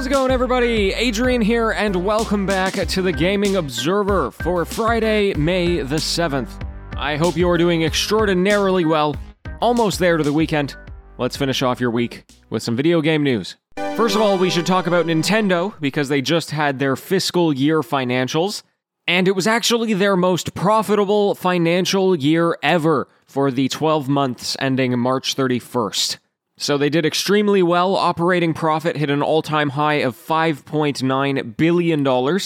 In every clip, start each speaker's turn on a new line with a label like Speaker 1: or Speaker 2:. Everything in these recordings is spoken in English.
Speaker 1: How's it going, everybody? Adrian here, and welcome back to the Gaming Observer for Friday, May the 7th. I hope you are doing extraordinarily well. Almost there to the weekend. Let's finish off your week with some video game news. First of all, we should talk about Nintendo because they just had their fiscal year financials, and it was actually their most profitable financial year ever for the 12 months ending March 31st. So they did extremely well. Operating profit hit an all time high of $5.9 billion,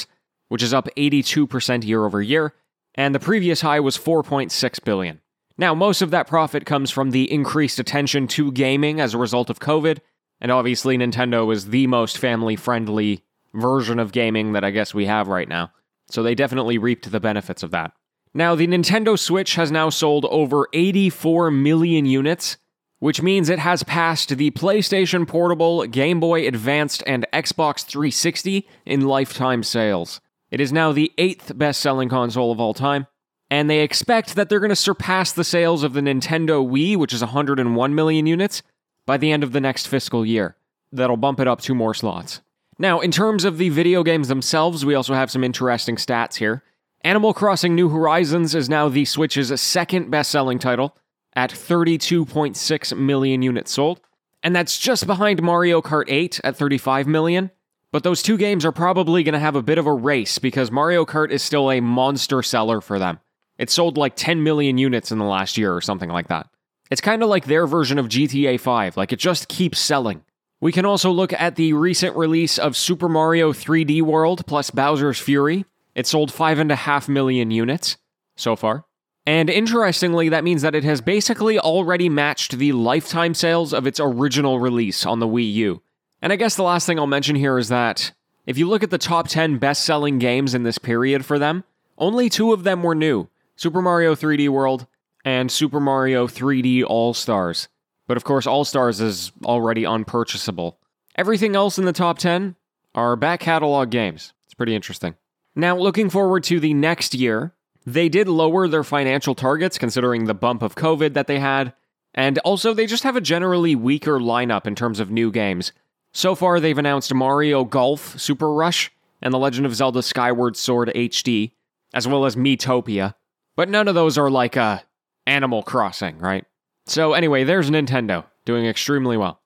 Speaker 1: which is up 82% year over year, and the previous high was 4.6 billion. Now, most of that profit comes from the increased attention to gaming as a result of COVID, and obviously Nintendo is the most family friendly version of gaming that I guess we have right now. So they definitely reaped the benefits of that. Now, the Nintendo Switch has now sold over 84 million units, which means it has passed the PlayStation Portable, Game Boy Advanced, and Xbox 360 in lifetime sales. It is now the eighth best selling console of all time, and they expect that they're going to surpass the sales of the Nintendo Wii, which is 101 million units, by the end of the next fiscal year. That'll bump it up two more slots. Now, in terms of the video games themselves, we also have some interesting stats here. Animal Crossing New Horizons is now the Switch's second best selling title at 32.6 million units sold. And that's just behind Mario Kart 8 at 35 million. But those two games are probably going to have a bit of a race because Mario Kart is still a monster seller for them. It sold like 10 million units in the last year or something like that. It's kind of like their version of GTA 5, like it just keeps selling. We can also look at the recent release of Super Mario 3D World plus Bowser's Fury. It sold 5.5 million units so far. And interestingly, that means that it has basically already matched the lifetime sales of its original release on the Wii U. And I guess the last thing I'll mention here is that if you look at the top 10 best selling games in this period for them, only two of them were new Super Mario 3D World and Super Mario 3D All Stars. But of course, All Stars is already unpurchasable. Everything else in the top 10 are back catalog games. It's pretty interesting. Now, looking forward to the next year, they did lower their financial targets considering the bump of COVID that they had, and also they just have a generally weaker lineup in terms of new games. So far, they've announced Mario Golf Super Rush and The Legend of Zelda Skyward Sword HD, as well as Miitopia. But none of those are like uh, Animal Crossing, right? So, anyway, there's Nintendo, doing extremely well.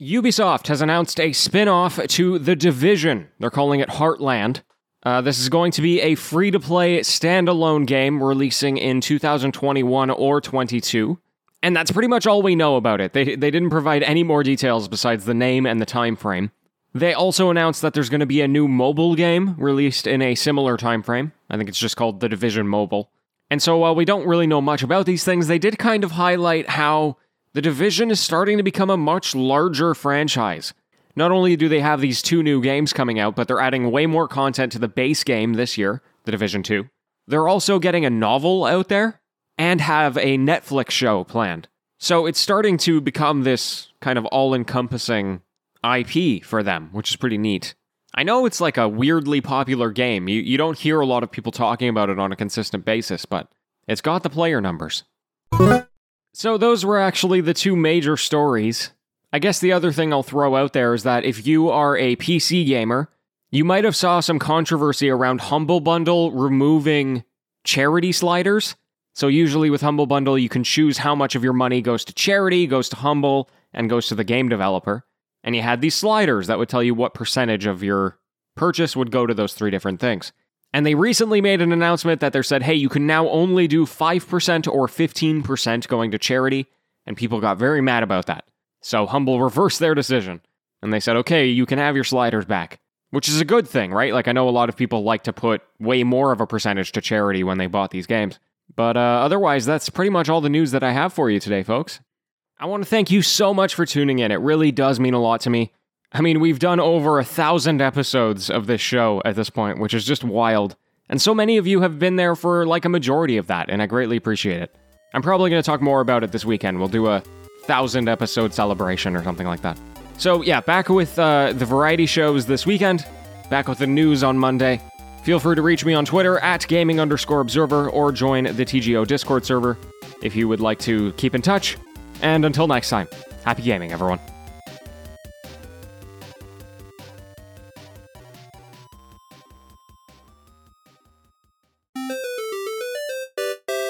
Speaker 1: Ubisoft has announced a spin off to The Division. They're calling it Heartland. Uh, this is going to be a free to play standalone game releasing in 2021 or 22. And that's pretty much all we know about it. They, they didn't provide any more details besides the name and the time frame. They also announced that there's going to be a new mobile game released in a similar time frame. I think it's just called The Division Mobile. And so while we don't really know much about these things, they did kind of highlight how The Division is starting to become a much larger franchise. Not only do they have these two new games coming out, but they're adding way more content to the base game this year, The Division 2. They're also getting a novel out there and have a Netflix show planned. So it's starting to become this kind of all encompassing IP for them, which is pretty neat. I know it's like a weirdly popular game. You, you don't hear a lot of people talking about it on a consistent basis, but it's got the player numbers. So those were actually the two major stories I guess the other thing I'll throw out there is that if you are a PC gamer, you might have saw some controversy around Humble Bundle removing charity sliders. So usually with Humble Bundle, you can choose how much of your money goes to charity, goes to Humble, and goes to the game developer. And you had these sliders that would tell you what percentage of your purchase would go to those three different things. And they recently made an announcement that they said, hey, you can now only do 5% or 15% going to charity. And people got very mad about that. So Humble reversed their decision and they said, okay, you can have your sliders back, which is a good thing, right? Like, I know a lot of people like to put way more of a percentage to charity when they bought these games. But uh, otherwise, that's pretty much all the news that I have for you today, folks. I want to thank you so much for tuning in. It really does mean a lot to me. I mean, we've done over a thousand episodes of this show at this point, which is just wild. And so many of you have been there for like a majority of that, and I greatly appreciate it. I'm probably going to talk more about it this weekend. We'll do a thousand episode celebration or something like that. So, yeah, back with uh, the variety shows this weekend, back with the news on Monday. Feel free to reach me on Twitter at gaming underscore observer or join the TGO Discord server if you would like to keep in touch. And until next time, happy gaming, everyone.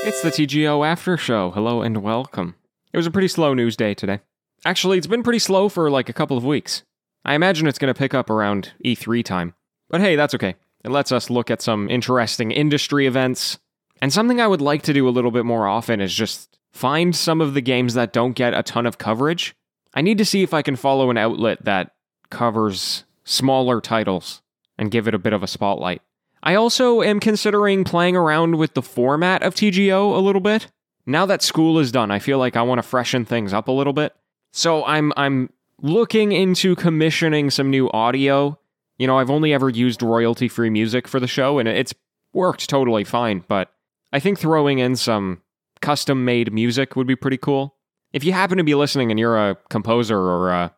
Speaker 1: It's the TGO After Show. Hello and welcome. It was a pretty slow news day today. Actually, it's been pretty slow for like a couple of weeks. I imagine it's going to pick up around E3 time. But hey, that's okay. It lets us look at some interesting industry events. And something I would like to do a little bit more often is just find some of the games that don't get a ton of coverage. I need to see if I can follow an outlet that covers smaller titles and give it a bit of a spotlight. I also am considering playing around with the format of TGO a little bit. Now that school is done, I feel like I want to freshen things up a little bit. So I'm I'm looking into commissioning some new audio. You know, I've only ever used royalty-free music for the show and it's worked totally fine, but I think throwing in some custom-made music would be pretty cool. If you happen to be listening and you're a composer or a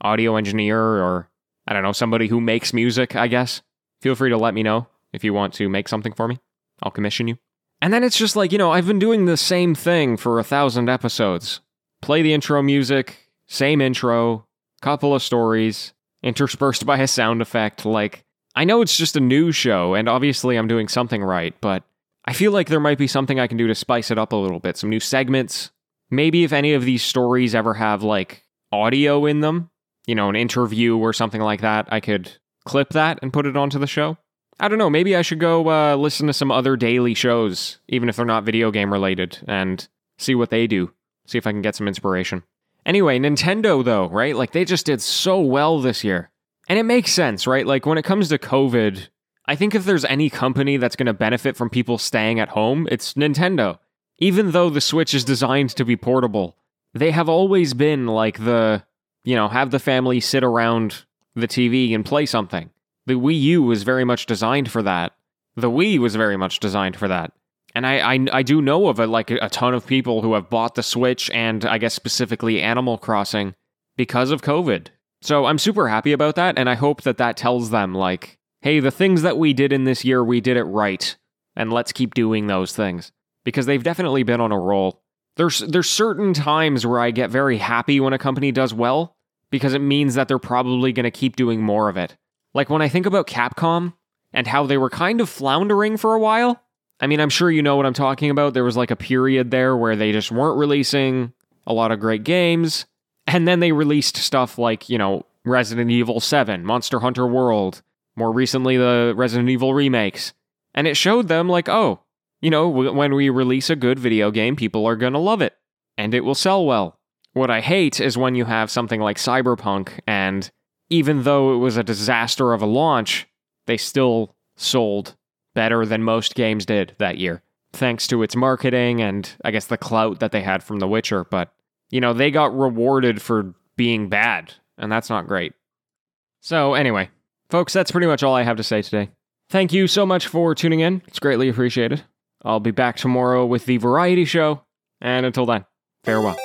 Speaker 1: audio engineer or I don't know, somebody who makes music, I guess, feel free to let me know if you want to make something for me. I'll commission you. And then it's just like, you know, I've been doing the same thing for a thousand episodes. Play the intro music, same intro, couple of stories, interspersed by a sound effect. Like, I know it's just a new show, and obviously I'm doing something right, but I feel like there might be something I can do to spice it up a little bit. Some new segments. Maybe if any of these stories ever have like audio in them, you know, an interview or something like that, I could clip that and put it onto the show. I don't know, maybe I should go uh, listen to some other daily shows, even if they're not video game related, and see what they do. See if I can get some inspiration. Anyway, Nintendo, though, right? Like, they just did so well this year. And it makes sense, right? Like, when it comes to COVID, I think if there's any company that's going to benefit from people staying at home, it's Nintendo. Even though the Switch is designed to be portable, they have always been like the, you know, have the family sit around the TV and play something. The Wii U was very much designed for that. The Wii was very much designed for that. And I, I, I do know of a, like a ton of people who have bought the Switch and I guess specifically Animal Crossing because of COVID. So I'm super happy about that, and I hope that that tells them like, hey, the things that we did in this year, we did it right, and let's keep doing those things because they've definitely been on a roll. There's there's certain times where I get very happy when a company does well because it means that they're probably going to keep doing more of it. Like when I think about Capcom and how they were kind of floundering for a while. I mean, I'm sure you know what I'm talking about. There was like a period there where they just weren't releasing a lot of great games. And then they released stuff like, you know, Resident Evil 7, Monster Hunter World, more recently the Resident Evil remakes. And it showed them, like, oh, you know, when we release a good video game, people are going to love it and it will sell well. What I hate is when you have something like Cyberpunk, and even though it was a disaster of a launch, they still sold better than most games did that year, thanks to its marketing and I guess the clout that they had from The Witcher. But, you know, they got rewarded for being bad, and that's not great. So, anyway, folks, that's pretty much all I have to say today. Thank you so much for tuning in. It's greatly appreciated. I'll be back tomorrow with the variety show, and until then, farewell.